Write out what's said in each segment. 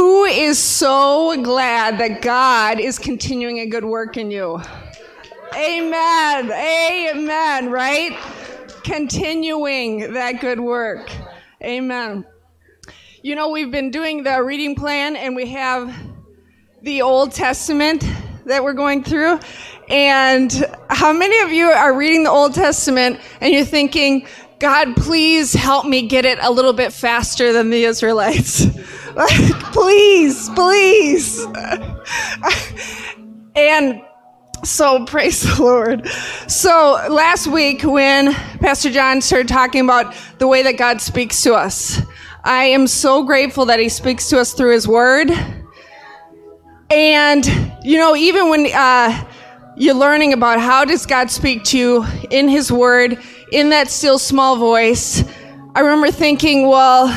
Who is so glad that God is continuing a good work in you? Amen. Amen. Right? Continuing that good work. Amen. You know, we've been doing the reading plan and we have the Old Testament that we're going through. And how many of you are reading the Old Testament and you're thinking, God, please help me get it a little bit faster than the Israelites? like, please, please. and so praise the Lord. So last week when Pastor John started talking about the way that God speaks to us, I am so grateful that he speaks to us through his word. And, you know, even when uh, you're learning about how does God speak to you in his word, in that still small voice, I remember thinking, well,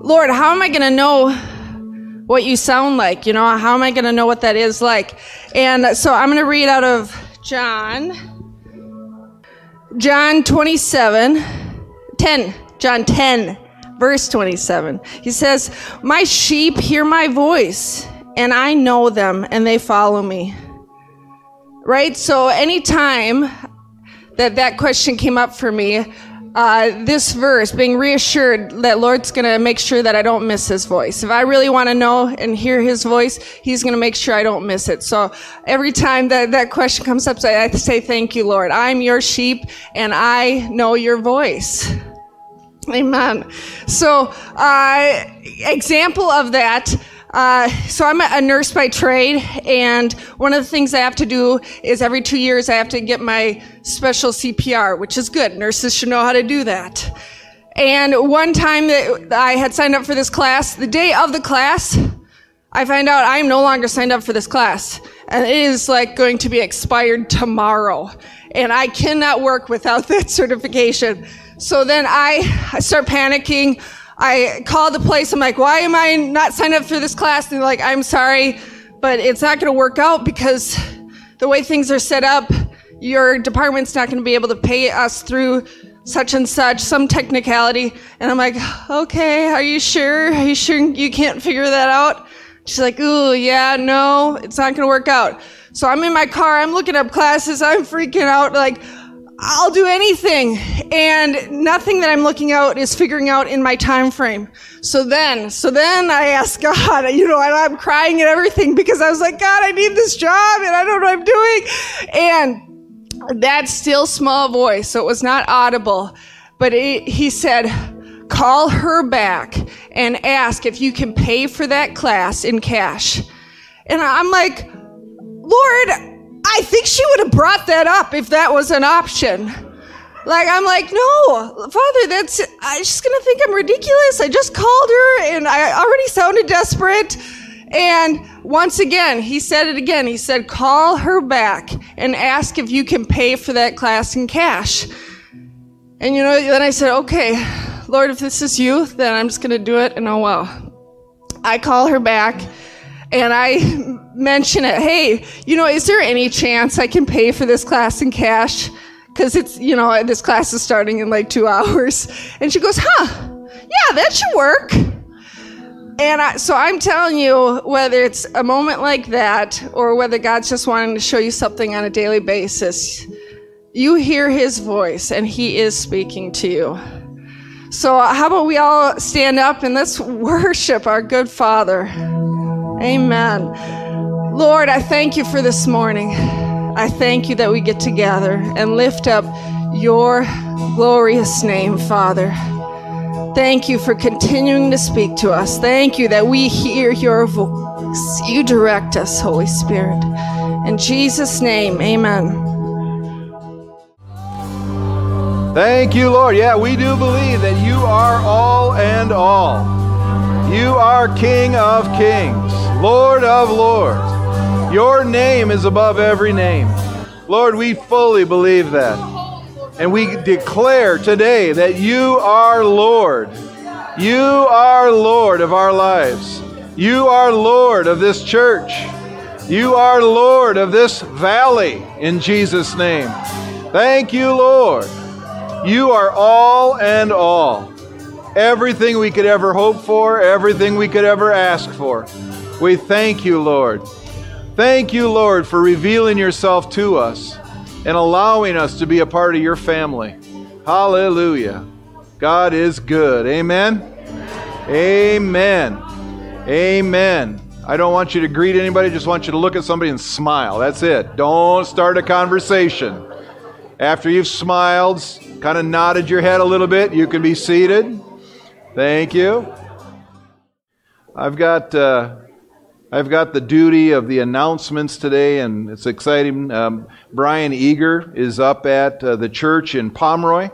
Lord, how am I going to know what you sound like? You know, how am I going to know what that is like? And so I'm going to read out of John, John 27, 10, John 10, verse 27. He says, My sheep hear my voice, and I know them, and they follow me. Right? So anytime that that question came up for me, uh, this verse, being reassured that Lord's going to make sure that I don't miss His voice. If I really want to know and hear His voice, He's going to make sure I don't miss it. So every time that that question comes up, I say, "Thank you, Lord. I'm your sheep, and I know your voice." Amen. So, uh, example of that. Uh, so I'm a nurse by trade, and one of the things I have to do is every two years I have to get my special CPR, which is good. Nurses should know how to do that. And one time that I had signed up for this class, the day of the class, I find out I am no longer signed up for this class. And it is like going to be expired tomorrow. And I cannot work without that certification. So then I, I start panicking. I call the place. I'm like, why am I not signed up for this class? And they're like, I'm sorry, but it's not going to work out because the way things are set up, your department's not going to be able to pay us through such and such, some technicality. And I'm like, okay, are you sure? Are you sure you can't figure that out? She's like, ooh, yeah, no, it's not going to work out. So I'm in my car. I'm looking up classes. I'm freaking out. Like, I'll do anything. And nothing that I'm looking out is figuring out in my time frame. So then, so then I ask God, you know, and I'm crying and everything because I was like, God, I need this job and I don't know what I'm doing. And that still small voice, so it was not audible, but it, he said, call her back and ask if you can pay for that class in cash. And I'm like, Lord, I think she would have brought that up if that was an option. Like, I'm like, no, Father, that's, I'm just gonna think I'm ridiculous. I just called her and I already sounded desperate. And once again, he said it again. He said, call her back and ask if you can pay for that class in cash. And you know, then I said, okay, Lord, if this is you, then I'm just gonna do it. And oh well. I call her back and I mention it. Hey, you know, is there any chance I can pay for this class in cash? Because it's, you know, this class is starting in like two hours. And she goes, huh, yeah, that should work. And I, so I'm telling you, whether it's a moment like that or whether God's just wanting to show you something on a daily basis, you hear his voice and he is speaking to you. So, how about we all stand up and let's worship our good Father? Amen. Lord, I thank you for this morning. I thank you that we get together and lift up your glorious name, Father. Thank you for continuing to speak to us. Thank you that we hear your voice. You direct us, Holy Spirit. In Jesus' name, amen. Thank you, Lord. Yeah, we do believe that you are all and all. You are King of kings. Lord of lords. Your name is above every name. Lord, we fully believe that. And we declare today that you are Lord. You are Lord of our lives. You are Lord of this church. You are Lord of this valley in Jesus' name. Thank you, Lord. You are all and all. everything we could ever hope for, everything we could ever ask for. We thank you, Lord. Thank you, Lord, for revealing yourself to us and allowing us to be a part of your family. Hallelujah. God is good. Amen. Amen. Amen. I don't want you to greet anybody, just want you to look at somebody and smile. That's it. Don't start a conversation. After you've smiled, kind of nodded your head a little bit, you can be seated. Thank you. I've got uh, I've got the duty of the announcements today, and it's exciting. Um, Brian Eager is up at uh, the church in Pomeroy.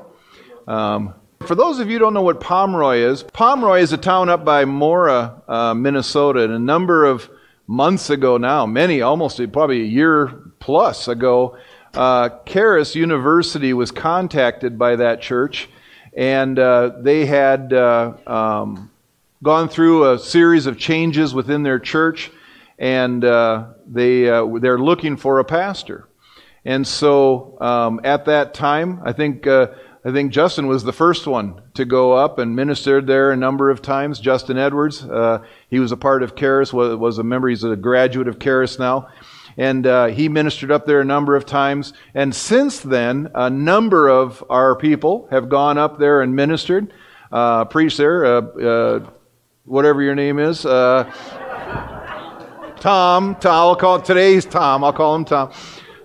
Um, for those of you who don't know what Pomeroy is, Pomeroy is a town up by Mora, uh, Minnesota. And a number of months ago now, many, almost probably a year plus ago, uh, Charis University was contacted by that church, and uh, they had uh, um, gone through a series of changes within their church, and uh, they uh, they're looking for a pastor. And so um, at that time, I think uh, I think Justin was the first one to go up and ministered there a number of times. Justin Edwards, uh, he was a part of Charis, was, was a member. He's a graduate of Charis now. And uh, he ministered up there a number of times. And since then, a number of our people have gone up there and ministered, uh, preached there, uh, uh, whatever your name is. Uh, Tom, Tom, I'll call today's Tom. I'll call him Tom.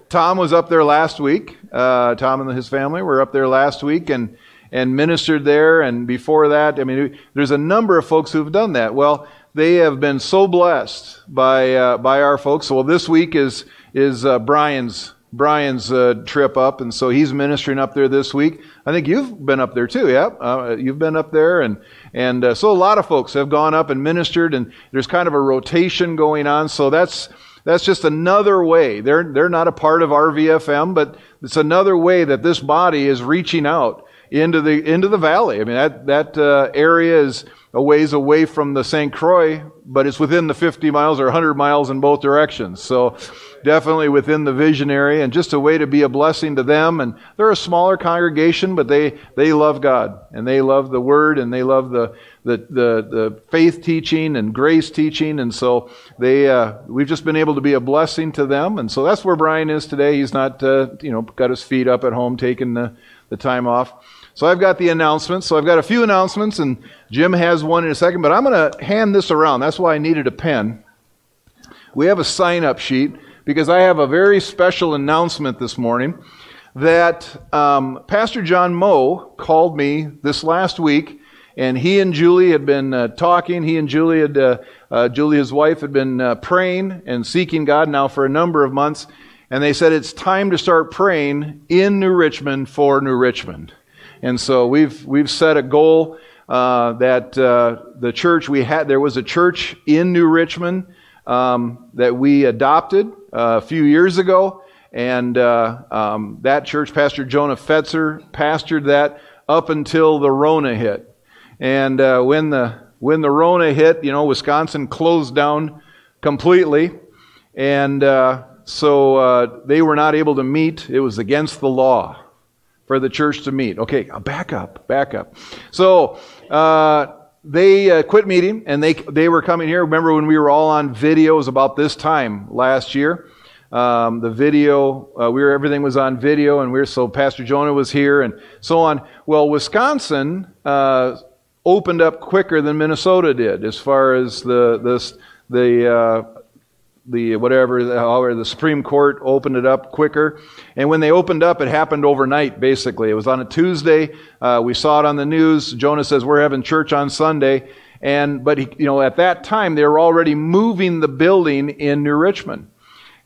Tom was up there last week. Uh, Tom and his family were up there last week and and ministered there. And before that, I mean, there's a number of folks who've done that. Well, they have been so blessed by uh, by our folks. Well, this week is is uh, Brian's Brian's uh, trip up, and so he's ministering up there this week. I think you've been up there too. Yeah, uh, you've been up there, and and uh, so a lot of folks have gone up and ministered, and there's kind of a rotation going on. So that's that's just another way. They're, they're not a part of RVFM, but it's another way that this body is reaching out into the, into the valley. I mean, that, that uh, area is a ways away from the St. Croix, but it's within the 50 miles or 100 miles in both directions. So definitely within the visionary, and just a way to be a blessing to them. And they're a smaller congregation, but they, they love God and they love the Word and they love the, the, the, the faith teaching and grace teaching. And so they, uh, we've just been able to be a blessing to them. And so that's where Brian is today. He's not, uh, you know, got his feet up at home taking the, the time off. So I've got the announcements. So I've got a few announcements, and Jim has one in a second, but I'm going to hand this around. That's why I needed a pen. We have a sign up sheet because I have a very special announcement this morning that um, Pastor John Moe called me this last week and he and Julie had been uh, talking. He and Julie had, uh, uh, wife, had been uh, praying and seeking God now for a number of months. And they said it's time to start praying in New Richmond for New Richmond. And so we've we've set a goal uh, that uh, the church we had there was a church in New Richmond um, that we adopted a few years ago. And um, that church, Pastor Jonah Fetzer, pastored that up until the Rona hit. And uh, when the when the Rona hit, you know, Wisconsin closed down completely, and uh, so uh, they were not able to meet. It was against the law for the church to meet. Okay, back up, back up. So uh, they uh, quit meeting, and they they were coming here. Remember when we were all on videos about this time last year? Um, the video, uh, we were everything was on video, and we were so Pastor Jonah was here, and so on. Well, Wisconsin uh, opened up quicker than Minnesota did as far as the the the uh, the whatever however the Supreme Court opened it up quicker. And when they opened up, it happened overnight. Basically, it was on a Tuesday. Uh, we saw it on the news. Jonah says we're having church on Sunday. And but he, you know at that time they were already moving the building in New Richmond.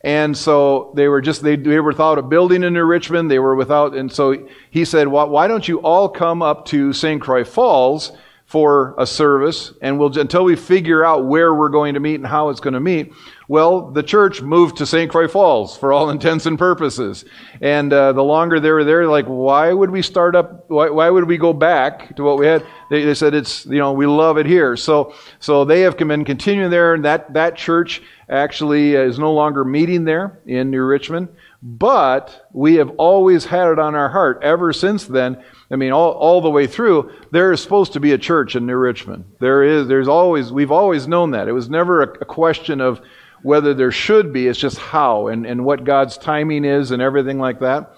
And so they were just, they, they were without a building in New Richmond. They were without, and so he said, why don't you all come up to St. Croix Falls for a service and we'll until we figure out where we're going to meet and how it's going to meet well the church moved to st croix falls for all intents and purposes. And uh, the longer they were there like why would we start up why, why would we go back to what we had? They, they, said it's you know we love it here. So so they have in continuing there and that that church actually is no longer meeting there in New Richmond, but we have always had it on our heart ever since then. I mean, all, all the way through, there is supposed to be a church in New Richmond. There is, there's always, we've always known that. It was never a, a question of whether there should be, it's just how and, and what God's timing is and everything like that.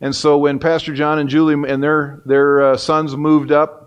And so when Pastor John and Julie and their, their uh, sons moved up,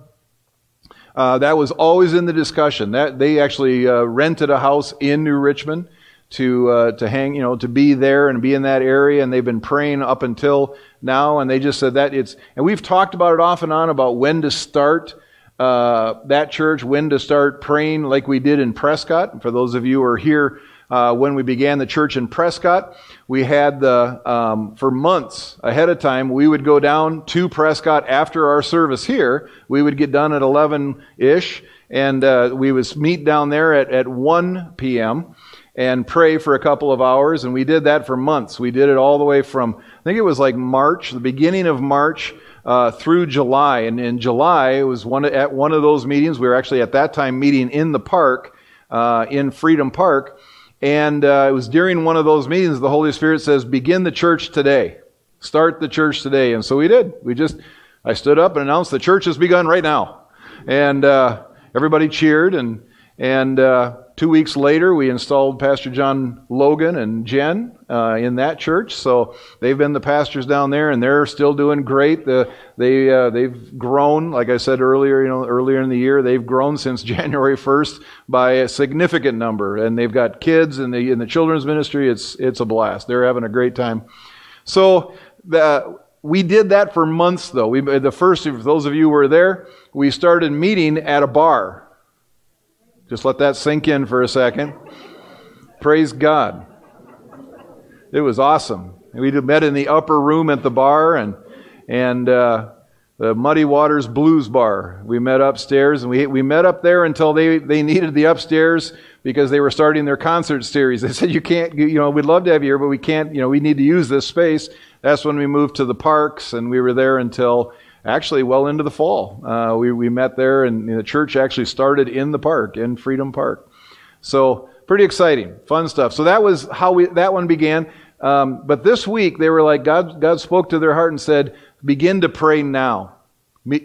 uh, that was always in the discussion. That they actually uh, rented a house in New Richmond to uh, to hang, you know, to be there and be in that area, and they've been praying up until now. And they just said that it's, and we've talked about it off and on about when to start uh, that church, when to start praying, like we did in Prescott. For those of you who are here uh, when we began the church in Prescott. We had the, um, for months ahead of time, we would go down to Prescott after our service here. We would get done at 11 ish, and uh, we would meet down there at, at 1 p.m. and pray for a couple of hours. And we did that for months. We did it all the way from, I think it was like March, the beginning of March. Uh, through July, and in July, it was one at one of those meetings. We were actually at that time meeting in the park, uh, in Freedom Park, and uh, it was during one of those meetings the Holy Spirit says, Begin the church today. Start the church today. And so we did. We just, I stood up and announced the church has begun right now. And uh, everybody cheered. And, and uh, Two weeks later, we installed Pastor John Logan and Jen uh, in that church. So they've been the pastors down there, and they're still doing great. The, they uh, they've grown, like I said earlier, you know, earlier in the year, they've grown since January 1st by a significant number, and they've got kids in the in the children's ministry. It's it's a blast. They're having a great time. So the we did that for months, though. We, the first, if those of you were there, we started meeting at a bar. Just let that sink in for a second. Praise God. It was awesome. We met in the upper room at the bar and and uh, the Muddy Waters Blues Bar. We met upstairs and we we met up there until they they needed the upstairs because they were starting their concert series. They said you can't you know we'd love to have you here but we can't you know we need to use this space. That's when we moved to the parks and we were there until actually well into the fall. Uh, we, we met there, and the church actually started in the park, in Freedom Park. So pretty exciting, fun stuff. So that was how we, that one began. Um, but this week they were like God. God spoke to their heart and said, "Begin to pray now."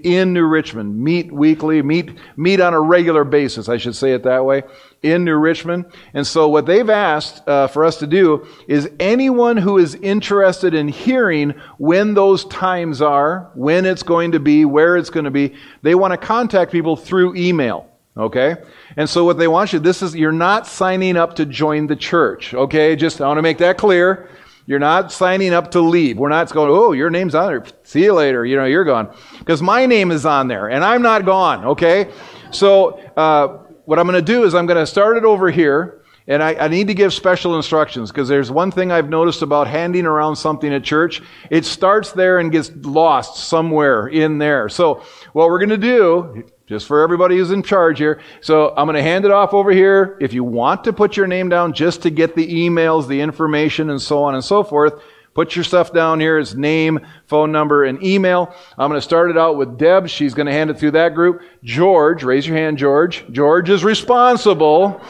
in New Richmond. Meet weekly, meet, meet on a regular basis, I should say it that way, in New Richmond. And so what they've asked uh, for us to do is anyone who is interested in hearing when those times are, when it's going to be, where it's going to be, they want to contact people through email. Okay? And so what they want you, this is, you're not signing up to join the church. Okay? Just, I want to make that clear. You're not signing up to leave. We're not going, oh, your name's on there. See you later. You know, you're gone. Because my name is on there and I'm not gone, okay? So, uh, what I'm going to do is I'm going to start it over here. And I, I, need to give special instructions because there's one thing I've noticed about handing around something at church. It starts there and gets lost somewhere in there. So what we're going to do, just for everybody who's in charge here. So I'm going to hand it off over here. If you want to put your name down just to get the emails, the information, and so on and so forth, put your stuff down here. It's name, phone number, and email. I'm going to start it out with Deb. She's going to hand it through that group. George, raise your hand, George. George is responsible.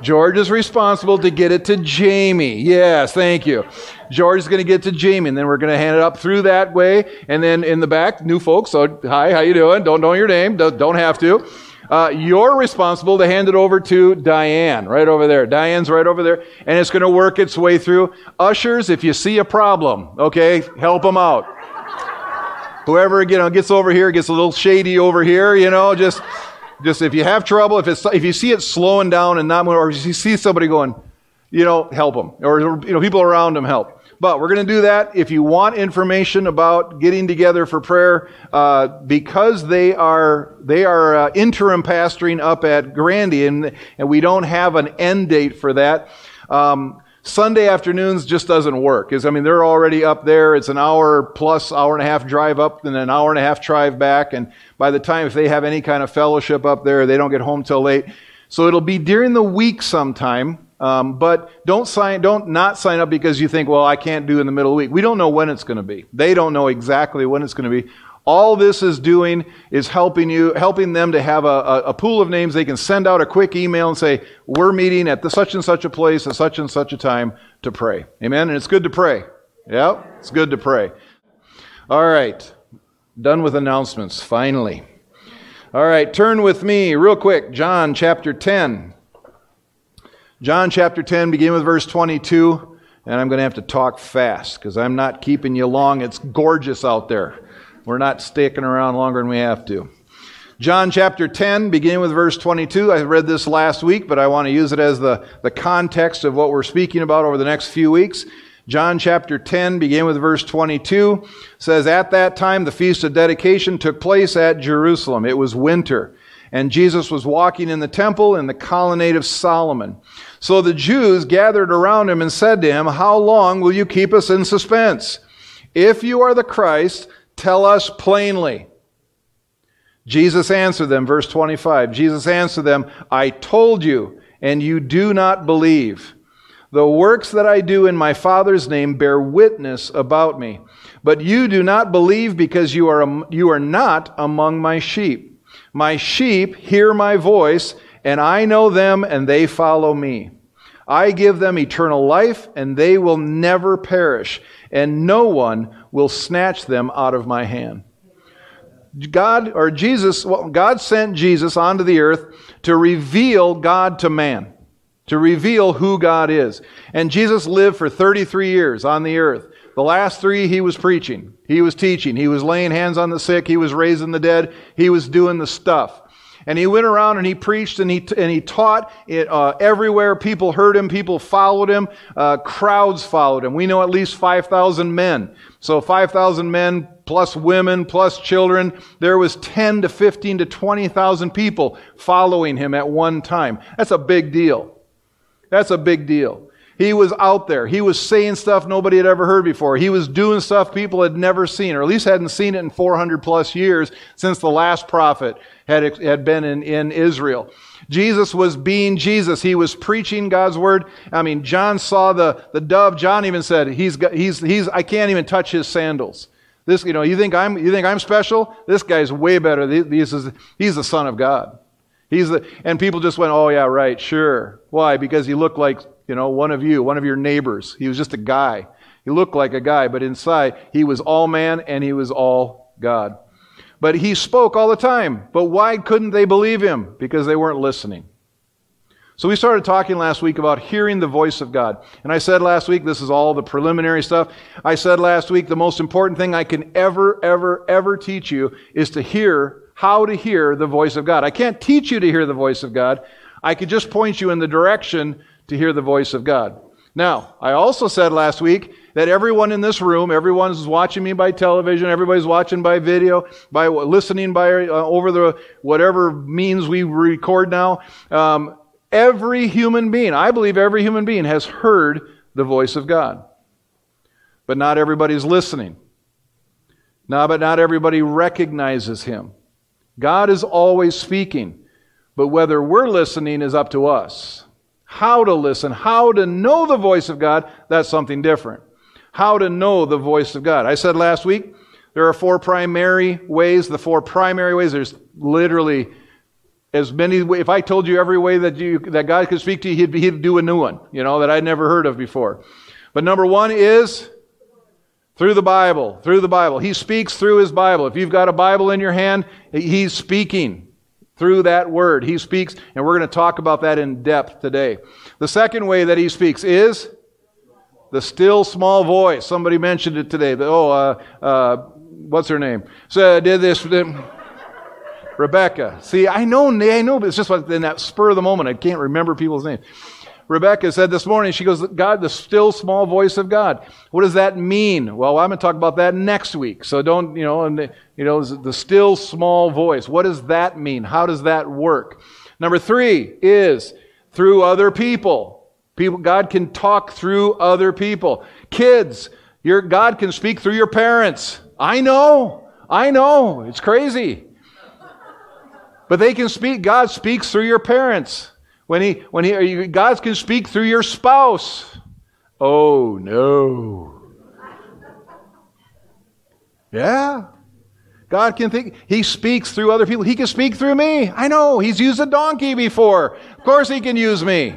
George is responsible to get it to Jamie. Yes, thank you. George is going to get to Jamie, and then we're going to hand it up through that way. And then in the back, new folks. So, hi, how you doing? Don't know your name. Don't have to. Uh, you're responsible to hand it over to Diane, right over there. Diane's right over there, and it's going to work its way through. Ushers, if you see a problem, okay, help them out. Whoever you know gets over here gets a little shady over here, you know, just just if you have trouble, if it's if you see it slowing down and not, or if you see somebody going, you know, help them, or you know, people around them help. But we're going to do that. If you want information about getting together for prayer, uh, because they are they are uh, interim pastoring up at Grandy, and and we don't have an end date for that. Um, Sunday afternoons just doesn't work. Because I mean, they're already up there. It's an hour plus, hour and a half drive up, and an hour and a half drive back. And by the time if they have any kind of fellowship up there, they don't get home till late. So it'll be during the week sometime. Um, but don't sign, don't not sign up because you think, well, I can't do in the middle of the week. We don't know when it's going to be. They don't know exactly when it's going to be. All this is doing is helping you, helping them to have a, a, a, pool of names. They can send out a quick email and say, we're meeting at the such and such a place at such and such a time to pray. Amen. And it's good to pray. Yep. it's good to pray. All right. Done with announcements, finally. All right, turn with me real quick, John chapter 10. John chapter 10, begin with verse 22, and I'm going to have to talk fast because I'm not keeping you long. It's gorgeous out there. We're not sticking around longer than we have to. John chapter 10, beginning with verse 22. I read this last week, but I want to use it as the, the context of what we're speaking about over the next few weeks. John chapter 10, beginning with verse 22, says, At that time the feast of dedication took place at Jerusalem. It was winter, and Jesus was walking in the temple in the colonnade of Solomon. So the Jews gathered around him and said to him, How long will you keep us in suspense? If you are the Christ, tell us plainly. Jesus answered them, verse 25. Jesus answered them, I told you, and you do not believe. The works that I do in my Father's name bear witness about me. But you do not believe because you are, you are not among my sheep. My sheep hear my voice, and I know them, and they follow me. I give them eternal life, and they will never perish, and no one will snatch them out of my hand. God, or Jesus, well, God sent Jesus onto the earth to reveal God to man to reveal who God is. And Jesus lived for 33 years on the earth. The last three, he was preaching, he was teaching, he was laying hands on the sick, he was raising the dead, he was doing the stuff. And he went around and he preached and he, and he taught it, uh, everywhere. People heard him, people followed him, uh, crowds followed him. We know at least 5,000 men. So 5,000 men plus women plus children. There was 10 to 15 to 20,000 people following him at one time. That's a big deal. That's a big deal. He was out there. He was saying stuff nobody had ever heard before. He was doing stuff people had never seen, or at least hadn't seen it in 400 plus years since the last prophet had, had been in, in Israel. Jesus was being Jesus. He was preaching God's word. I mean, John saw the, the dove. John even said, he's, got, he's, he's, I can't even touch his sandals. This, you know, you think I'm, you think I'm special? This guy's way better. This is, he's the son of God. He's the, and people just went, oh yeah, right, sure. Why? Because he looked like, you know, one of you, one of your neighbors. He was just a guy. He looked like a guy, but inside he was all man and he was all God. But he spoke all the time. But why couldn't they believe him? Because they weren't listening. So we started talking last week about hearing the voice of God. And I said last week, this is all the preliminary stuff. I said last week, the most important thing I can ever, ever, ever teach you is to hear how to hear the voice of God. I can't teach you to hear the voice of God. I could just point you in the direction to hear the voice of God. Now, I also said last week that everyone in this room, everyone's watching me by television, everybody's watching by video, by listening by uh, over the whatever means we record now. Um, every human being, I believe every human being has heard the voice of God, but not everybody's listening. Now, but not everybody recognizes Him. God is always speaking, but whether we're listening is up to us. How to listen, how to know the voice of God, that's something different. How to know the voice of God. I said last week, there are four primary ways. The four primary ways, there's literally as many if i told you every way that you that god could speak to you he'd, he'd do a new one you know that i'd never heard of before but number one is through the Bible, through the Bible. He speaks through his Bible. If you've got a Bible in your hand, he's speaking through that word. He speaks, and we're going to talk about that in depth today. The second way that he speaks is the still small voice. Somebody mentioned it today. Oh, uh, uh, what's her name? So I did this. Rebecca. See, I know, I know, but it's just like in that spur of the moment, I can't remember people's names. Rebecca said this morning, she goes, God, the still small voice of God. What does that mean? Well, I'm going to talk about that next week. So don't, you know, and you know, the still small voice. What does that mean? How does that work? Number three is through other people. People, God can talk through other people. Kids, your God can speak through your parents. I know. I know. It's crazy. But they can speak, God speaks through your parents. When he, when he, God can speak through your spouse. Oh, no. Yeah. God can think, He speaks through other people. He can speak through me. I know. He's used a donkey before. Of course He can use me.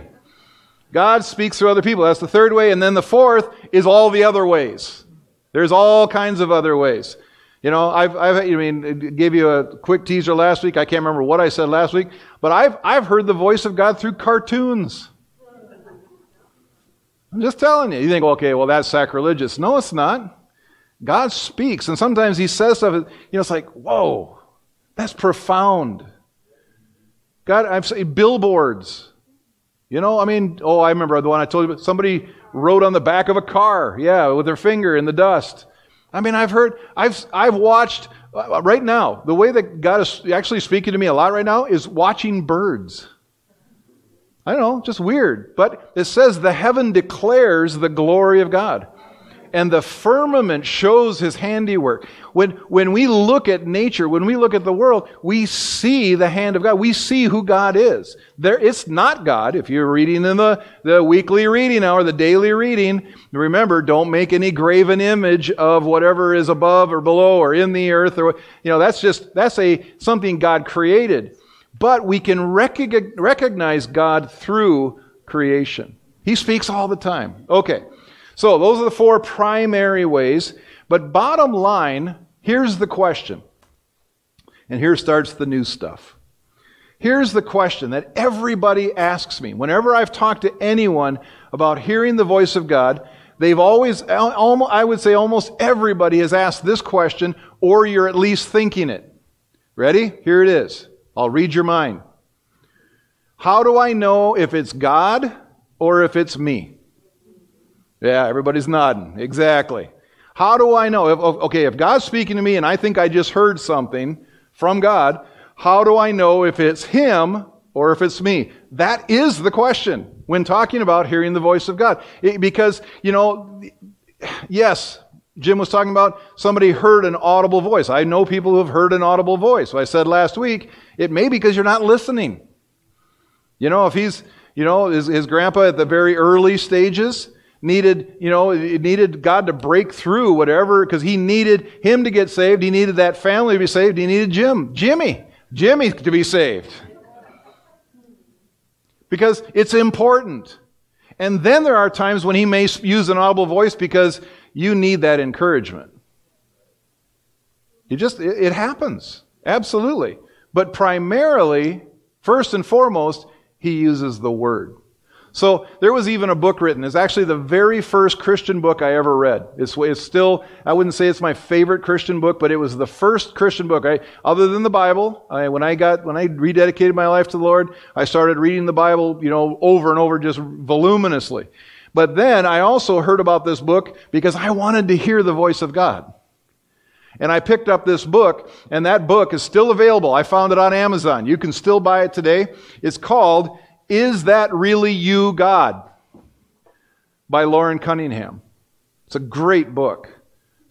God speaks through other people. That's the third way. And then the fourth is all the other ways. There's all kinds of other ways. You know, I've, I've, I mean, gave you a quick teaser last week. I can't remember what I said last week, but I've, I've heard the voice of God through cartoons. I'm just telling you. You think, okay, well, that's sacrilegious. No, it's not. God speaks, and sometimes He says stuff, you know, it's like, whoa, that's profound. God, I've seen billboards. You know, I mean, oh, I remember the one I told you, somebody wrote on the back of a car, yeah, with their finger in the dust. I mean, I've heard, I've, I've watched, uh, right now, the way that God is actually speaking to me a lot right now is watching birds. I don't know, just weird. But it says the heaven declares the glory of God and the firmament shows his handiwork. When, when we look at nature, when we look at the world, we see the hand of God. We see who God is. There, it's not God. If you're reading in the, the weekly reading or the daily reading, remember, don't make any graven image of whatever is above or below or in the earth or, you know, that's just, that's a, something God created. But we can recognize God through creation. He speaks all the time. Okay. So those are the four primary ways. But bottom line, here's the question. And here starts the new stuff. Here's the question that everybody asks me. Whenever I've talked to anyone about hearing the voice of God, they've always, I would say almost everybody has asked this question, or you're at least thinking it. Ready? Here it is. I'll read your mind. How do I know if it's God or if it's me? Yeah, everybody's nodding. Exactly. How do I know? If, okay, if God's speaking to me and I think I just heard something from God, how do I know if it's Him or if it's me? That is the question when talking about hearing the voice of God. It, because, you know, yes, Jim was talking about somebody heard an audible voice. I know people who have heard an audible voice. So I said last week, it may be because you're not listening. You know, if he's, you know, his, his grandpa at the very early stages, needed, you know, it needed God to break through whatever, because he needed him to get saved. He needed that family to be saved. He needed Jim, Jimmy, Jimmy to be saved. Because it's important. And then there are times when he may use an audible voice because you need that encouragement. You just, it, it happens. Absolutely. But primarily, first and foremost, he uses the word. So there was even a book written. It's actually the very first Christian book I ever read. It's, it's still, I wouldn't say it's my favorite Christian book, but it was the first Christian book. I, other than the Bible, I, when I got, when I rededicated my life to the Lord, I started reading the Bible, you know, over and over just voluminously. But then I also heard about this book because I wanted to hear the voice of God. And I picked up this book, and that book is still available. I found it on Amazon. You can still buy it today. It's called is That Really You, God? by Loren Cunningham. It's a great book,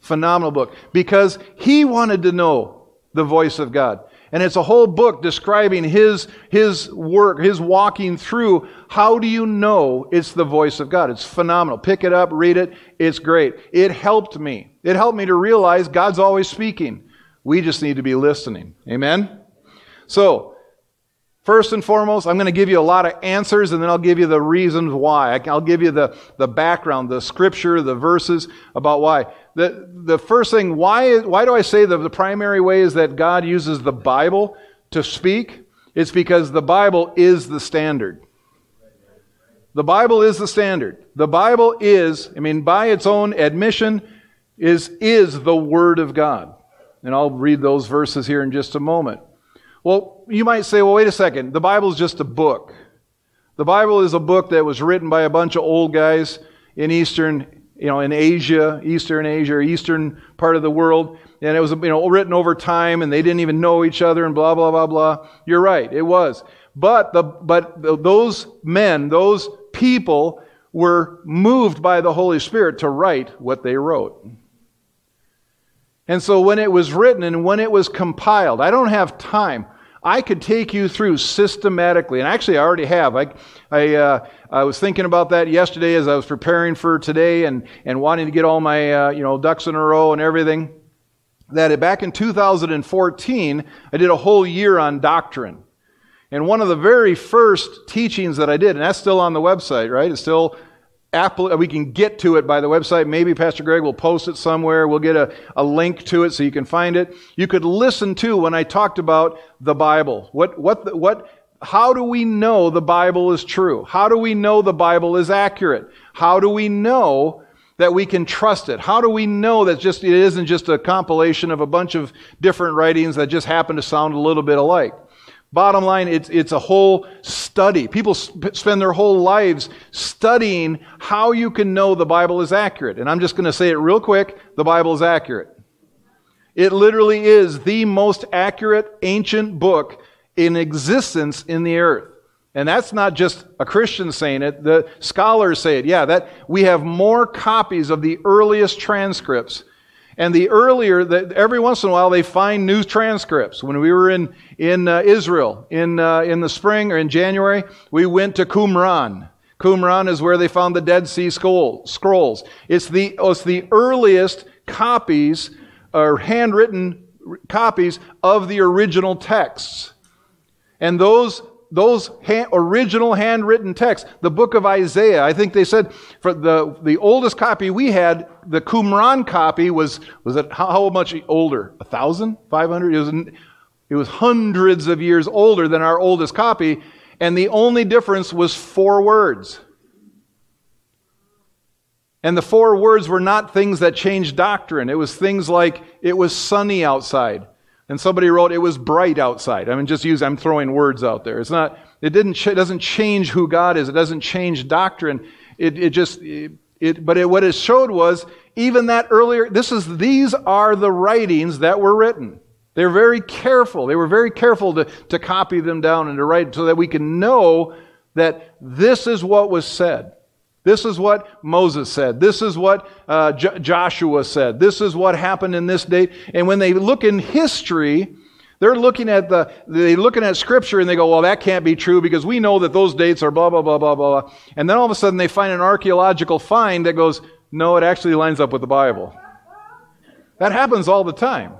phenomenal book, because he wanted to know the voice of God. And it's a whole book describing his, his work, his walking through how do you know it's the voice of God. It's phenomenal. Pick it up, read it. It's great. It helped me. It helped me to realize God's always speaking. We just need to be listening. Amen? So, First and foremost, I'm going to give you a lot of answers and then I'll give you the reasons why. I'll give you the, the background, the scripture, the verses about why. The, the first thing, why, why do I say the, the primary way is that God uses the Bible to speak? It's because the Bible is the standard. The Bible is the standard. The Bible is, I mean, by its own admission, is, is the Word of God. And I'll read those verses here in just a moment. Well, you might say, well, wait a second. The Bible is just a book. The Bible is a book that was written by a bunch of old guys in Eastern, you know, in Asia, Eastern Asia, or Eastern part of the world. And it was, you know, written over time and they didn't even know each other and blah, blah, blah, blah. You're right. It was. But the, but those men, those people were moved by the Holy Spirit to write what they wrote. And so when it was written and when it was compiled, I don't have time. I could take you through systematically, and actually I already have. I, I, uh, I was thinking about that yesterday as I was preparing for today and, and wanting to get all my uh, you know ducks in a row and everything. that back in 2014, I did a whole year on doctrine. And one of the very first teachings that I did, and that's still on the website, right? It's still Apple, we can get to it by the website. Maybe Pastor Greg will post it somewhere. We'll get a, a link to it so you can find it. You could listen to when I talked about the Bible. What, what, what, how do we know the Bible is true? How do we know the Bible is accurate? How do we know that we can trust it? How do we know that just, it isn't just a compilation of a bunch of different writings that just happen to sound a little bit alike? Bottom line, it's, it's a whole study. People sp- spend their whole lives studying how you can know the Bible is accurate. And I'm just going to say it real quick the Bible is accurate. It literally is the most accurate ancient book in existence in the earth. And that's not just a Christian saying it, the scholars say it. Yeah, that we have more copies of the earliest transcripts and the earlier, the, every once in a while, they find new transcripts. When we were in, in uh, Israel in, uh, in the spring or in January, we went to Qumran. Qumran is where they found the Dead Sea Scrolls. It's the, it's the earliest copies or handwritten copies of the original texts. And those those original handwritten texts, the book of Isaiah, I think they said for the, the oldest copy we had, the Qumran copy was, was it how, how much older? A thousand? Five hundred? It was, it was hundreds of years older than our oldest copy, and the only difference was four words. And the four words were not things that changed doctrine. It was things like, it was sunny outside. And somebody wrote, it was bright outside. I mean, just use, I'm throwing words out there. It's not, it didn't, it doesn't change who God is. It doesn't change doctrine. It, it just, it, it but it, what it showed was, even that earlier, this is, these are the writings that were written. They're very careful. They were very careful to, to copy them down and to write so that we can know that this is what was said. This is what Moses said. This is what uh, J- Joshua said. This is what happened in this date. And when they look in history, they're looking at the they looking at scripture and they go, well, that can't be true because we know that those dates are blah blah blah blah blah. And then all of a sudden they find an archaeological find that goes, no, it actually lines up with the Bible. That happens all the time.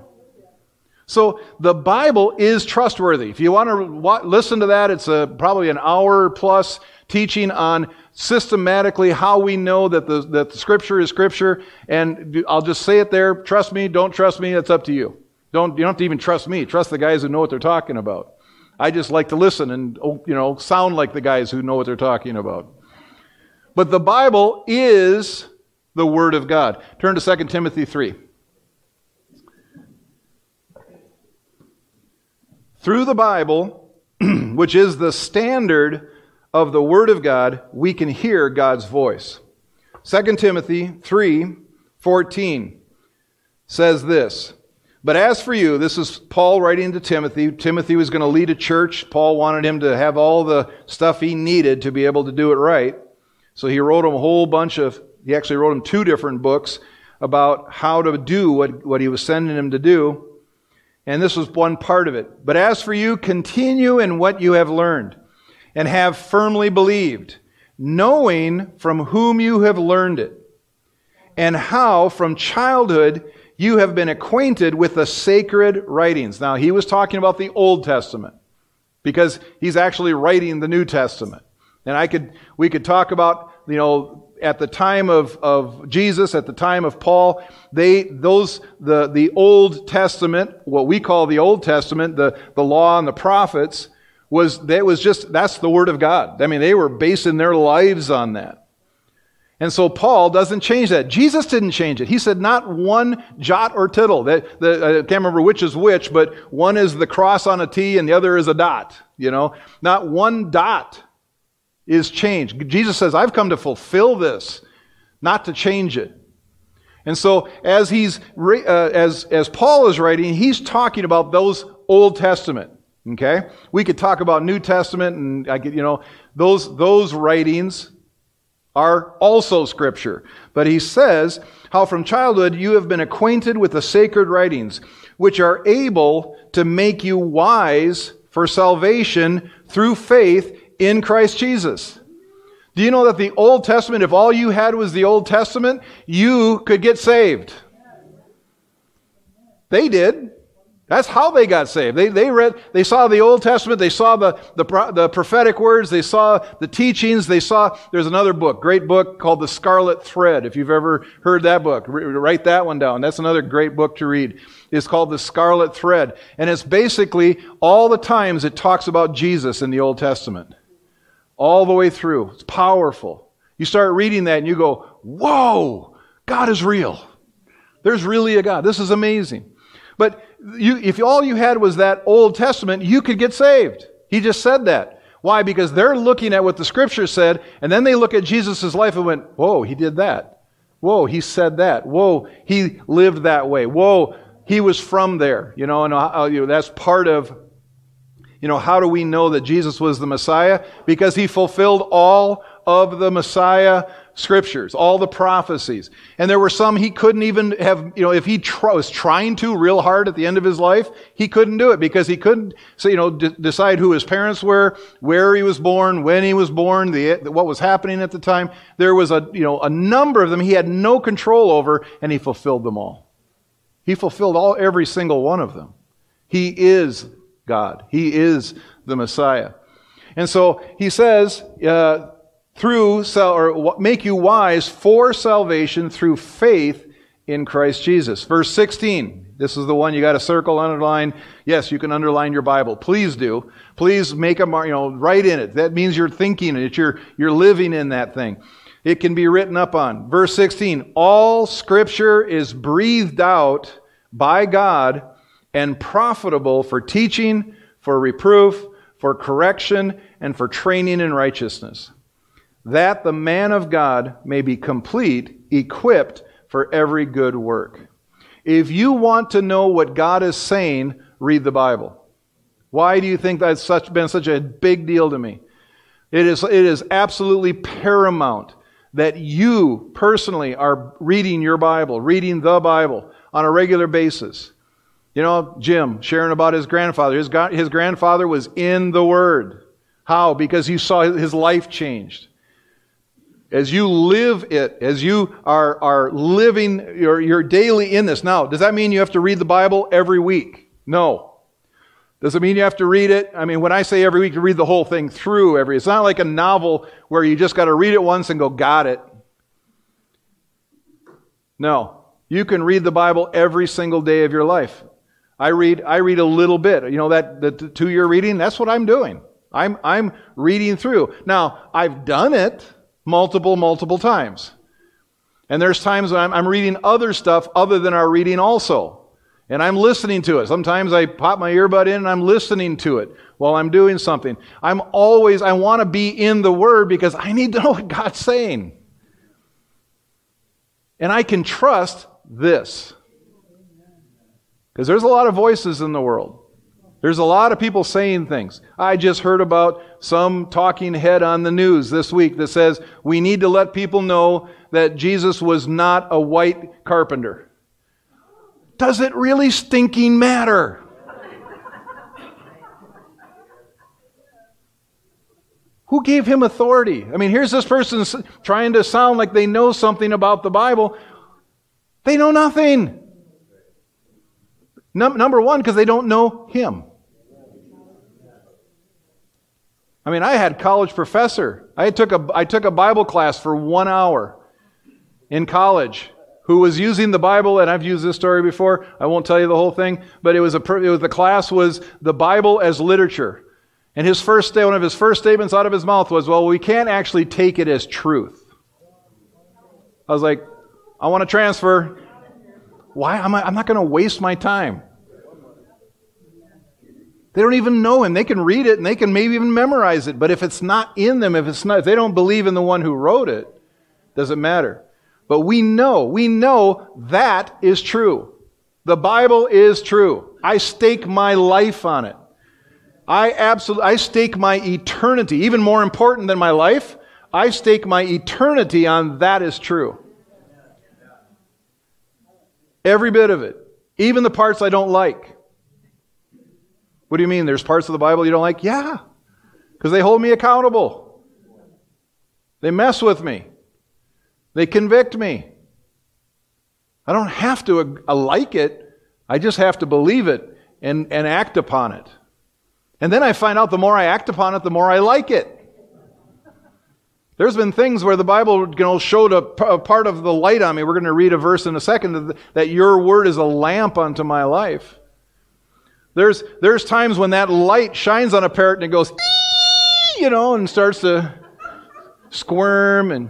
So the Bible is trustworthy. If you want to listen to that, it's a, probably an hour plus teaching on systematically how we know that the, that the scripture is scripture. And I'll just say it there. Trust me, don't trust me, it's up to you. Don't, you don't have to even trust me. Trust the guys who know what they're talking about. I just like to listen and, oh, you know, sound like the guys who know what they're talking about. But the Bible is the Word of God. Turn to 2 Timothy 3. Through the Bible, which is the standard of the Word of God, we can hear God's voice. 2 Timothy 3 14 says this. But as for you, this is Paul writing to Timothy. Timothy was going to lead a church. Paul wanted him to have all the stuff he needed to be able to do it right. So he wrote him a whole bunch of, he actually wrote him two different books about how to do what, what he was sending him to do. And this was one part of it. But as for you, continue in what you have learned and have firmly believed, knowing from whom you have learned it, and how from childhood you have been acquainted with the sacred writings. Now, he was talking about the Old Testament because he's actually writing the New Testament. And I could, we could talk about, you know, at the time of, of Jesus, at the time of Paul, they, those, the, the Old Testament, what we call the Old Testament, the, the law and the prophets, was that was just that's the word of God. I mean, they were basing their lives on that. And so Paul doesn't change that. Jesus didn't change it. He said not one jot or tittle. That, I can't remember which is which, but one is the cross on a T and the other is a dot. You know, not one dot is changed. Jesus says, "I've come to fulfill this, not to change it." And so, as he's uh, as as Paul is writing, he's talking about those Old Testament. Okay? We could talk about New Testament and I could, you know, those, those writings are also scripture. But he says how from childhood you have been acquainted with the sacred writings, which are able to make you wise for salvation through faith in Christ Jesus. Do you know that the Old Testament, if all you had was the Old Testament, you could get saved? They did. That's how they got saved. They, they read, they saw the Old Testament, they saw the, the, the prophetic words, they saw the teachings, they saw, there's another book, great book called The Scarlet Thread. If you've ever heard that book, write that one down. That's another great book to read. It's called The Scarlet Thread. And it's basically all the times it talks about Jesus in the Old Testament. All the way through. It's powerful. You start reading that and you go, whoa, God is real. There's really a God. This is amazing. But you, if all you had was that Old Testament, you could get saved. He just said that. Why? Because they're looking at what the scripture said, and then they look at Jesus' life and went, Whoa, he did that. Whoa, he said that. Whoa, he lived that way. Whoa, he was from there. You know, and uh, you know, that's part of, you know, how do we know that Jesus was the Messiah? Because he fulfilled all of the Messiah scriptures, all the prophecies. And there were some he couldn't even have, you know, if he tr- was trying to real hard at the end of his life, he couldn't do it because he couldn't, so, you know, d- decide who his parents were, where he was born, when he was born, the, what was happening at the time. There was a, you know, a number of them he had no control over and he fulfilled them all. He fulfilled all, every single one of them. He is God. He is the Messiah. And so he says, uh, through or make you wise for salvation through faith in Christ Jesus. Verse 16. This is the one you got to circle, underline. Yes, you can underline your Bible. Please do. Please make a mark, you know, write in it. That means you're thinking it. You're, you're living in that thing. It can be written up on. Verse 16. All scripture is breathed out by God and profitable for teaching, for reproof, for correction, and for training in righteousness that the man of God may be complete, equipped for every good work. If you want to know what God is saying, read the Bible. Why do you think that's such, been such a big deal to me? It is, it is absolutely paramount that you personally are reading your Bible, reading the Bible on a regular basis. You know, Jim sharing about his grandfather. His, his grandfather was in the Word. How? Because he saw his life changed as you live it, as you are, are living your, your daily in this. Now, does that mean you have to read the Bible every week? No. Does it mean you have to read it? I mean, when I say every week, you read the whole thing through every. It's not like a novel where you just got to read it once and go, got it. No. You can read the Bible every single day of your life. I read, I read a little bit. You know, that the two year reading, that's what I'm doing. I'm, I'm reading through. Now, I've done it multiple, multiple times. And there's times when I'm, I'm, reading other stuff other than our reading also. And I'm listening to it. Sometimes I pop my earbud in and I'm listening to it while I'm doing something. I'm always, I want to be in the Word because I need to know what God's saying. And I can trust this. Because there's a lot of voices in the world. There's a lot of people saying things. I just heard about some talking head on the news this week that says we need to let people know that Jesus was not a white carpenter. Does it really stinking matter? Who gave him authority? I mean, here's this person trying to sound like they know something about the Bible. They know nothing. Num- number one, because they don't know him. I mean, I had college professor. I took a, I took a Bible class for one hour in college who was using the Bible, and I've used this story before. I won't tell you the whole thing, but it was a, it was, the class was the Bible as literature. And his first, one of his first statements out of his mouth was, well, we can't actually take it as truth. I was like, I want to transfer. Why? Am I? I'm not going to waste my time. They don't even know him. They can read it and they can maybe even memorize it. But if it's not in them, if it's not, if they don't believe in the one who wrote it, doesn't matter. But we know, we know that is true. The Bible is true. I stake my life on it. I absolutely, I stake my eternity, even more important than my life. I stake my eternity on that is true. Every bit of it. Even the parts I don't like. What do you mean? There's parts of the Bible you don't like? Yeah, because they hold me accountable. They mess with me. They convict me. I don't have to uh, like it, I just have to believe it and, and act upon it. And then I find out the more I act upon it, the more I like it. There's been things where the Bible you know, showed a, a part of the light on me. We're going to read a verse in a second that your word is a lamp unto my life. There's, there's times when that light shines on a parrot and it goes, you know, and starts to squirm and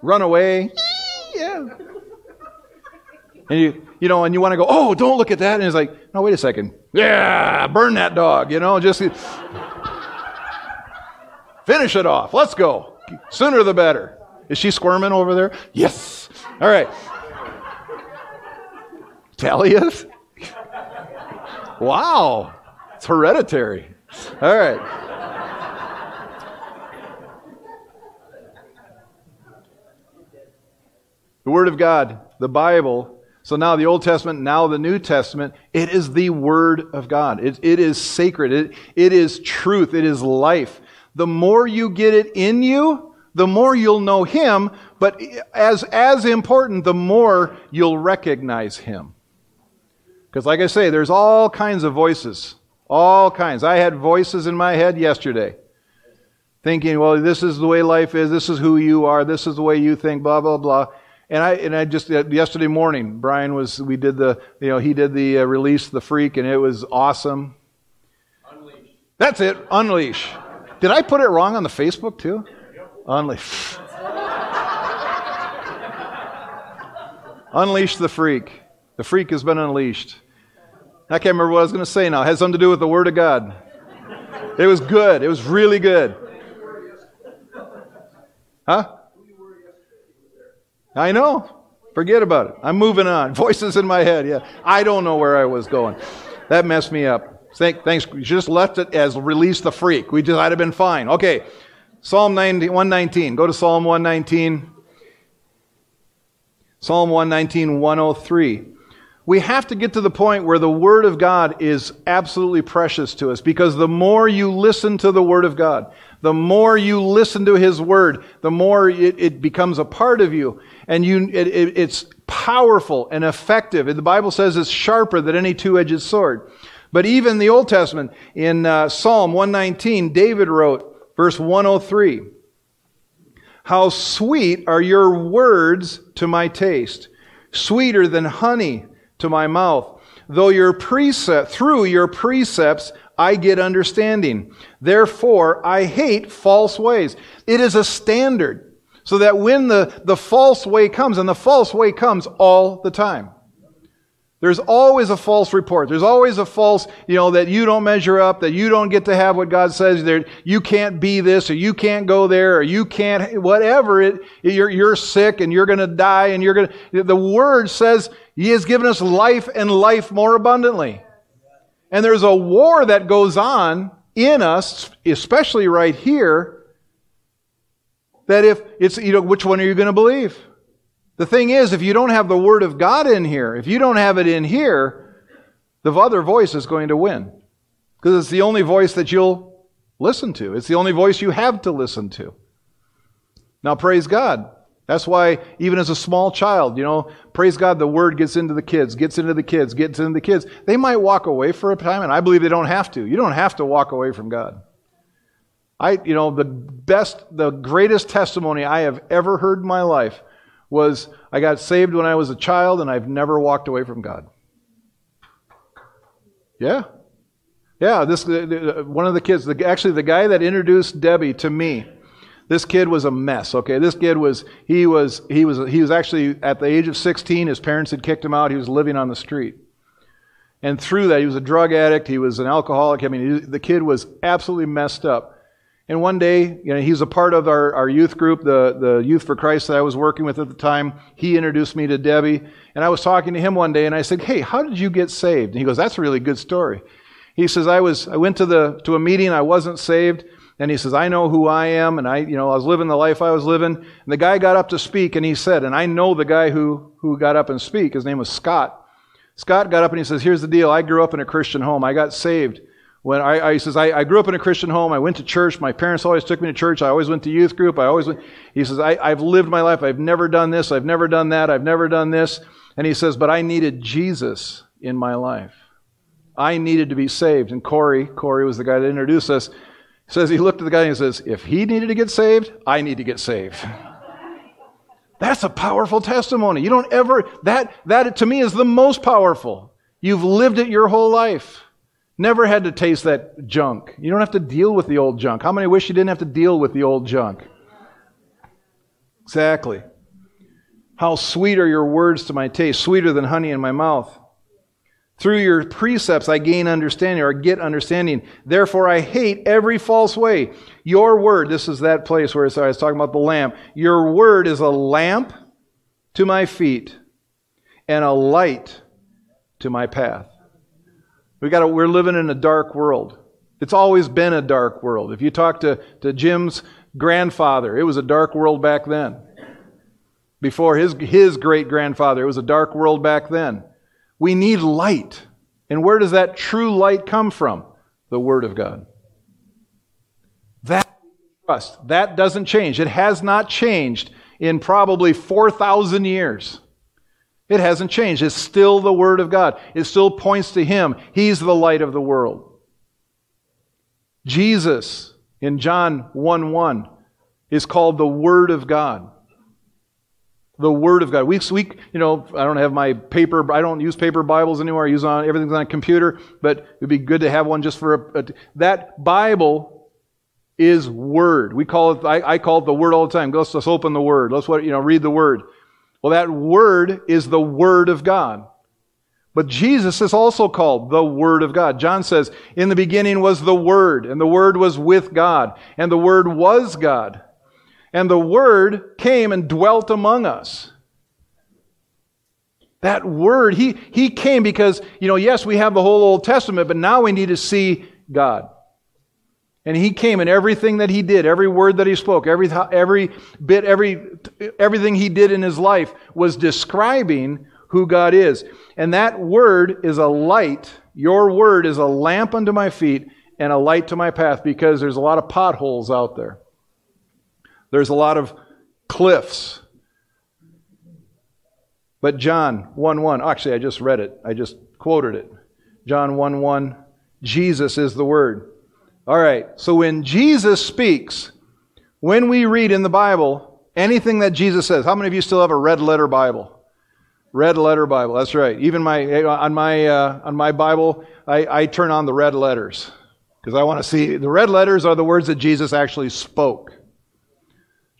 run away. Yeah. And you, you know, and you want to go, oh, don't look at that. And it's like, no, wait a second. Yeah, burn that dog, you know, just finish it off. Let's go. Sooner the better. Is she squirming over there? Yes. All right. Talia? Wow. It's hereditary. All right. The Word of God, the Bible. So now the Old Testament, now the New Testament, it is the Word of God. It, it is sacred. It, it is truth. It is life. The more you get it in you, the more you'll know Him, but as, as important, the more you'll recognize Him. Because, like I say, there's all kinds of voices. All kinds. I had voices in my head yesterday thinking, well, this is the way life is, this is who you are, this is the way you think, blah, blah, blah. And I, and I just, uh, yesterday morning, Brian was, we did the, you know, he did the uh, release, the freak, and it was awesome. Unleash. That's it, unleash. Did I put it wrong on the Facebook too? Unleash. Unleash the freak. The freak has been unleashed. I can't remember what I was going to say now. It has something to do with the Word of God. It was good. It was really good. Huh? I know. Forget about it. I'm moving on. Voices in my head. Yeah. I don't know where I was going. That messed me up. Thank, Thanks. You just left it as release the freak. We just, I'd have been fine. Okay. Psalm 90, 119. Go to Psalm 119. Psalm 119, 103. We have to get to the point where the Word of God is absolutely precious to us because the more you listen to the Word of God, the more you listen to His Word, the more it, it becomes a part of you. And you, it, it, it's powerful and effective. And the Bible says it's sharper than any two edged sword. But even the Old Testament, in uh, Psalm 119, David wrote, Verse 103 How sweet are your words to my taste, sweeter than honey to my mouth. Though your precept, through your precepts, I get understanding. Therefore, I hate false ways. It is a standard so that when the, the false way comes, and the false way comes all the time, there's always a false report. There's always a false, you know, that you don't measure up, that you don't get to have what God says. There, you can't be this, or you can't go there, or you can't, whatever it, you're, you're sick and you're going to die and you're going to, the Word says He has given us life and life more abundantly. And there's a war that goes on in us, especially right here, that if it's, you know, which one are you going to believe? The thing is, if you don't have the Word of God in here, if you don't have it in here, the other voice is going to win. Because it's the only voice that you'll listen to. It's the only voice you have to listen to. Now, praise God. That's why, even as a small child, you know, praise God, the word gets into the kids, gets into the kids, gets into the kids. They might walk away for a time, and I believe they don't have to. You don't have to walk away from God. I, you know, the best, the greatest testimony I have ever heard in my life was I got saved when I was a child and I've never walked away from God. Yeah. Yeah, this uh, uh, one of the kids, actually the guy that introduced Debbie to me, this kid was a mess. Okay, this kid was he was he was he was actually at the age of 16. His parents had kicked him out. He was living on the street, and through that, he was a drug addict. He was an alcoholic. I mean, he, the kid was absolutely messed up. And one day, you know, he was a part of our, our youth group, the, the Youth for Christ that I was working with at the time. He introduced me to Debbie. And I was talking to him one day and I said, Hey, how did you get saved? And he goes, That's a really good story. He says, I was, I went to the, to a meeting. I wasn't saved. And he says, I know who I am. And I, you know, I was living the life I was living. And the guy got up to speak and he said, and I know the guy who, who got up and speak. His name was Scott. Scott got up and he says, Here's the deal. I grew up in a Christian home. I got saved when I, I he says, I, I, grew up in a Christian home. I went to church. My parents always took me to church. I always went to youth group. I always went. He says, I, I've lived my life. I've never done this. I've never done that. I've never done this. And he says, but I needed Jesus in my life. I needed to be saved. And Corey, Corey was the guy that introduced us, says he looked at the guy and he says, If he needed to get saved, I need to get saved. That's a powerful testimony. You don't ever, that, that to me is the most powerful. You've lived it your whole life. Never had to taste that junk. You don't have to deal with the old junk. How many wish you didn't have to deal with the old junk? Exactly. How sweet are your words to my taste, sweeter than honey in my mouth. Through your precepts I gain understanding or get understanding. Therefore I hate every false way. Your word, this is that place where I was talking about the lamp. Your word is a lamp to my feet and a light to my path. We got we're living in a dark world. It's always been a dark world. If you talk to, to Jim's grandfather, it was a dark world back then. Before his, his great grandfather, it was a dark world back then. We need light. And where does that true light come from? The Word of God. That trust. That doesn't change. It has not changed in probably 4,000 years. It hasn't changed. It's still the Word of God. It still points to Him. He's the light of the world. Jesus in John 1 1 is called the Word of God. The Word of God. We, we, you know, I don't have my paper, I don't use paper Bibles anymore. I use on, everything's on a computer, but it'd be good to have one just for a, a that Bible is Word. We call it, I, I call it the Word all the time. Let's, let's open the Word. Let's, what, you know, read the Word. Well, that Word is the Word of God. But Jesus is also called the Word of God. John says, In the beginning was the Word, and the Word was with God, and the Word was God. And the Word came and dwelt among us. That Word, He, he came because, you know, yes, we have the whole Old Testament, but now we need to see God. And he came and everything that he did, every word that he spoke, every, every bit, every, everything he did in his life was describing who God is. And that word is a light. Your word is a lamp unto my feet and a light to my path because there's a lot of potholes out there. There's a lot of cliffs. But John 1 1, actually, I just read it. I just quoted it. John 1 1, Jesus is the Word. All right, so when Jesus speaks, when we read in the Bible anything that Jesus says, how many of you still have a red letter Bible? Red letter Bible, that's right. Even my on my uh, on my Bible, I, I turn on the red letters because I want to see the red letters are the words that Jesus actually spoke.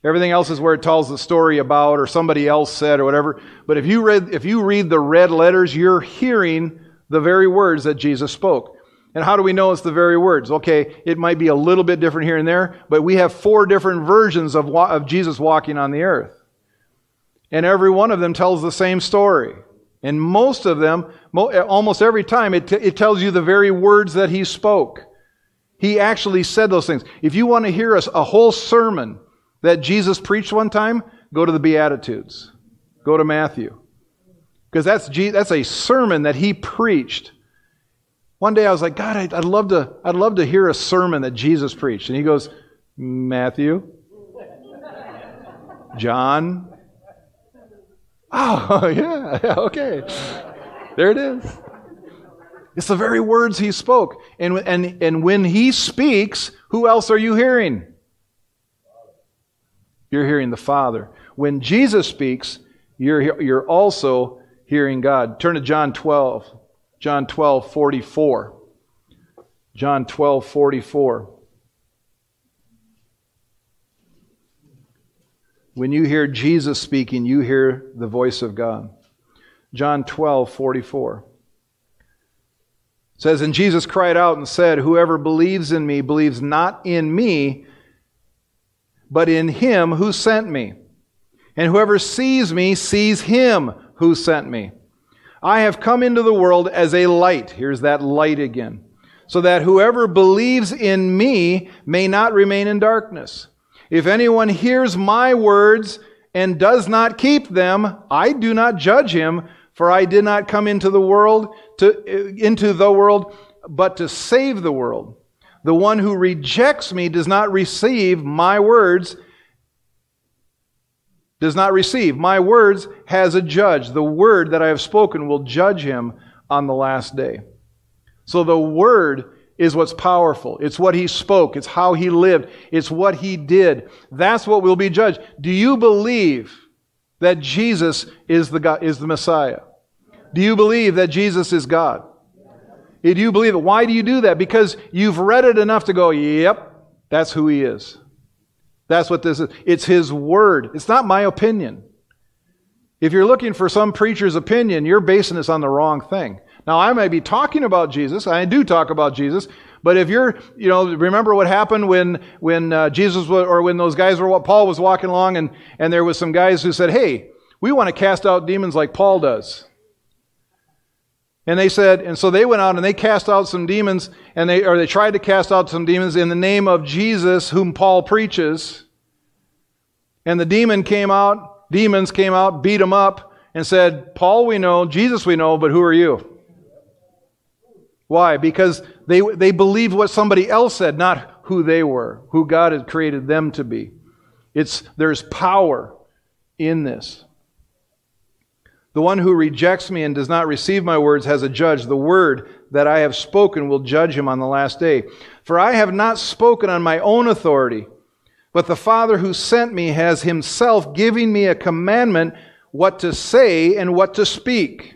Everything else is where it tells the story about or somebody else said or whatever. But if you read if you read the red letters, you're hearing the very words that Jesus spoke. And how do we know it's the very words? Okay, it might be a little bit different here and there, but we have four different versions of, of Jesus walking on the earth. And every one of them tells the same story. And most of them, almost every time, it, t- it tells you the very words that he spoke. He actually said those things. If you want to hear a, a whole sermon that Jesus preached one time, go to the Beatitudes. Go to Matthew. Because that's, that's a sermon that he preached. One day I was like, God, I'd, I'd, love to, I'd love to hear a sermon that Jesus preached. And he goes, Matthew, John. Oh, yeah, okay. There it is. It's the very words he spoke. And, and, and when he speaks, who else are you hearing? You're hearing the Father. When Jesus speaks, you're, you're also hearing God. Turn to John 12. John 12, 44. John 12, 44. When you hear Jesus speaking, you hear the voice of God. John 12, 44. It says, And Jesus cried out and said, Whoever believes in me believes not in me, but in him who sent me. And whoever sees me sees him who sent me. I have come into the world as a light. Here's that light again. So that whoever believes in me may not remain in darkness. If anyone hears my words and does not keep them, I do not judge him, for I did not come into the world to, into the world, but to save the world. The one who rejects me does not receive my words, does not receive my words has a judge. The word that I have spoken will judge him on the last day. So the Word is what's powerful. It's what He spoke, it's how He lived, it's what He did. That's what will be judged. Do you believe that Jesus is the, God, is the Messiah? Do you believe that Jesus is God? Do you believe it? Why do you do that? Because you've read it enough to go, yep, that's who He is. That's what this is. It's His Word. It's not my opinion. If you're looking for some preacher's opinion, you're basing this on the wrong thing. Now, I may be talking about Jesus. I do talk about Jesus. But if you're, you know, remember what happened when, when uh, Jesus, was, or when those guys were, what Paul was walking along and, and there was some guys who said, hey, we want to cast out demons like Paul does. And they said, and so they went out and they cast out some demons, and they, or they tried to cast out some demons in the name of Jesus, whom Paul preaches. And the demon came out, demons came out, beat him up, and said, Paul we know, Jesus we know, but who are you? Why? Because they, they believed what somebody else said, not who they were, who God had created them to be. It's, there's power in this. The one who rejects me and does not receive my words has a judge. The word that I have spoken will judge him on the last day. For I have not spoken on my own authority, but the Father who sent me has himself given me a commandment what to say and what to speak.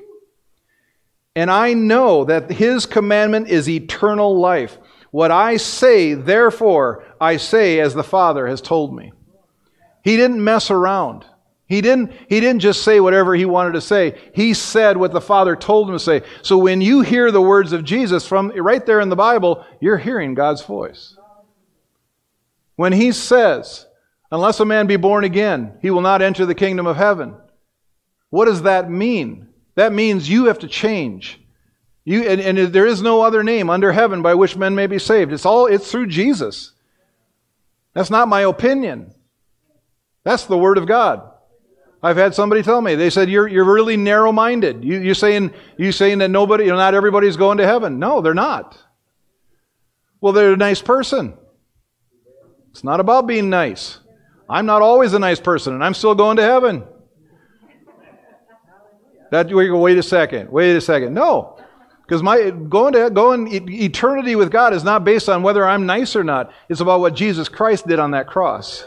And I know that his commandment is eternal life. What I say, therefore, I say as the Father has told me. He didn't mess around. He didn't, he didn't just say whatever he wanted to say. He said what the Father told him to say. So when you hear the words of Jesus from right there in the Bible, you're hearing God's voice. When he says, unless a man be born again, he will not enter the kingdom of heaven. What does that mean? That means you have to change. You, and, and there is no other name under heaven by which men may be saved. It's all, it's through Jesus. That's not my opinion. That's the Word of God. I've had somebody tell me, they said, you're, you're really narrow minded. You, you're, saying, you saying that nobody, you know, not everybody's going to heaven. No, they're not. Well, they're a nice person. It's not about being nice. I'm not always a nice person, and I'm still going to heaven. That we go, wait a second, wait a second. No. Because my going to going eternity with God is not based on whether I'm nice or not. It's about what Jesus Christ did on that cross.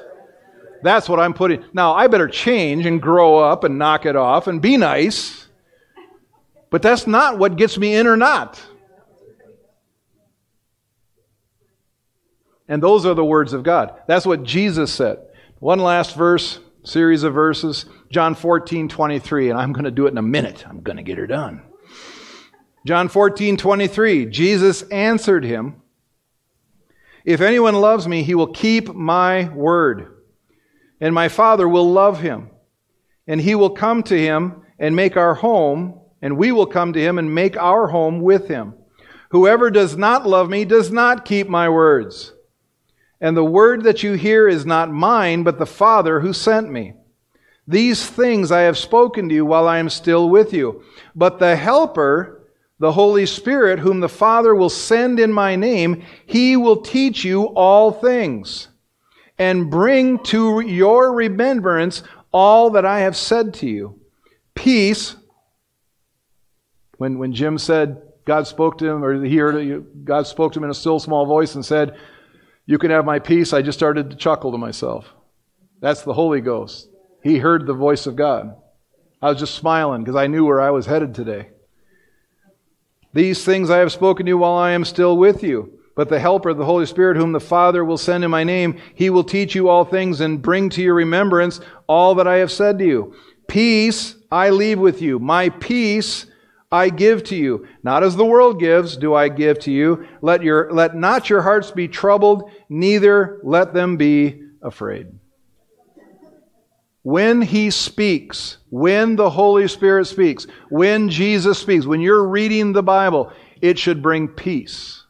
That's what I'm putting. Now, I better change and grow up and knock it off and be nice. But that's not what gets me in or not. And those are the words of God. That's what Jesus said. One last verse, series of verses, John 14, 23, and I'm going to do it in a minute. I'm going to get her done. John 14, 23, Jesus answered him, If anyone loves me, he will keep my word and my Father will love him. And he will come to him and make our home, and we will come to him and make our home with him. Whoever does not love me does not keep my words. And the word that you hear is not mine, but the Father who sent me. These things I have spoken to you while I am still with you. But the Helper, the Holy Spirit, whom the Father will send in my name, he will teach you all things and bring to your remembrance all that I have said to you. Peace. When, when Jim said God spoke to him, or he heard God spoke to him in a still small voice and said, You can have my peace, I just started to chuckle to myself. That's the Holy Ghost. He heard the voice of God. I was just smiling because I knew where I was headed today. These things I have spoken to you while I am still with you. But the Helper, the Holy Spirit, whom the Father will send in my name, he will teach you all things and bring to your remembrance all that I have said to you. Peace I leave with you. My peace I give to you. Not as the world gives, do I give to you. Let, your, let not your hearts be troubled, neither let them be afraid. When he speaks, when the Holy Spirit speaks, when Jesus speaks, when you're reading the Bible, it should bring peace.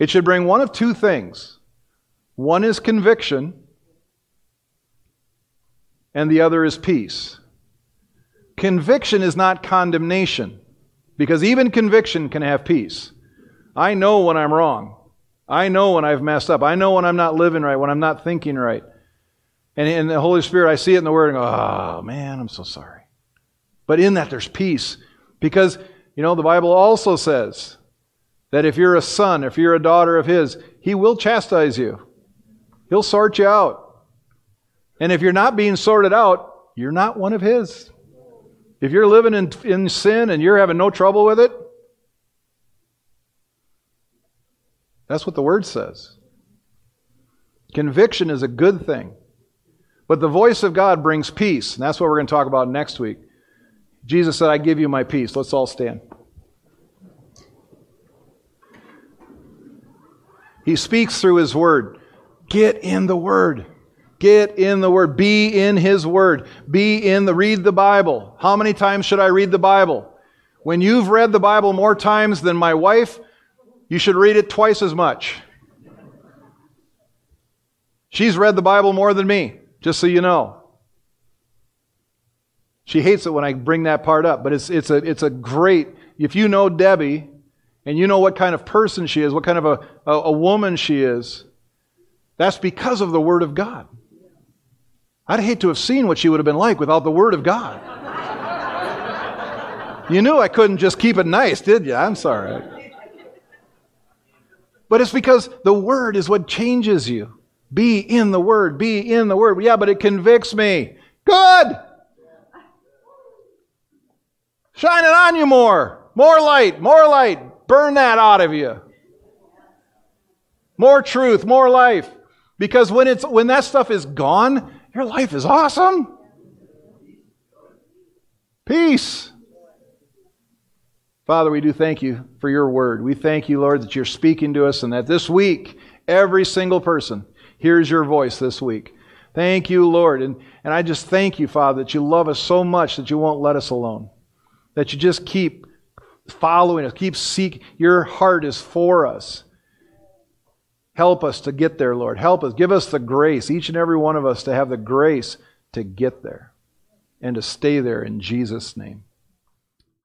It should bring one of two things one is conviction, and the other is peace. Conviction is not condemnation, because even conviction can have peace. I know when I'm wrong. I know when I've messed up. I know when I'm not living right, when I'm not thinking right. And in the Holy Spirit, I see it in the Word and go, oh, man, I'm so sorry. But in that, there's peace Because, you know, the Bible also says that if you're a son, if you're a daughter of His, He will chastise you, He'll sort you out. And if you're not being sorted out, you're not one of His. If you're living in, in sin and you're having no trouble with it, that's what the Word says. Conviction is a good thing. But the voice of God brings peace, and that's what we're going to talk about next week. Jesus said, I give you my peace. Let's all stand. He speaks through His Word. Get in the Word. Get in the Word. Be in His Word. Be in the, read the Bible. How many times should I read the Bible? When you've read the Bible more times than my wife, you should read it twice as much. She's read the Bible more than me, just so you know. She hates it when I bring that part up, but it's, it's, a, it's a great, if you know Debbie and you know what kind of person she is, what kind of a, a, a woman she is, that's because of the Word of God. I'd hate to have seen what she would have been like without the Word of God. you knew I couldn't just keep it nice, did you? I'm sorry. But it's because the Word is what changes you. Be in the Word. Be in the Word. Yeah, but it convicts me. Good. Shine it on you more. More light. More light. Burn that out of you. More truth. More life. Because when it's when that stuff is gone, your life is awesome. Peace. Father, we do thank you for your word. We thank you, Lord, that you're speaking to us and that this week, every single person hears your voice this week. Thank you, Lord. And, and I just thank you, Father, that you love us so much that you won't let us alone. That you just keep following us, keep seek. Your heart is for us. Help us to get there, Lord. Help us. Give us the grace, each and every one of us, to have the grace to get there and to stay there in Jesus' name.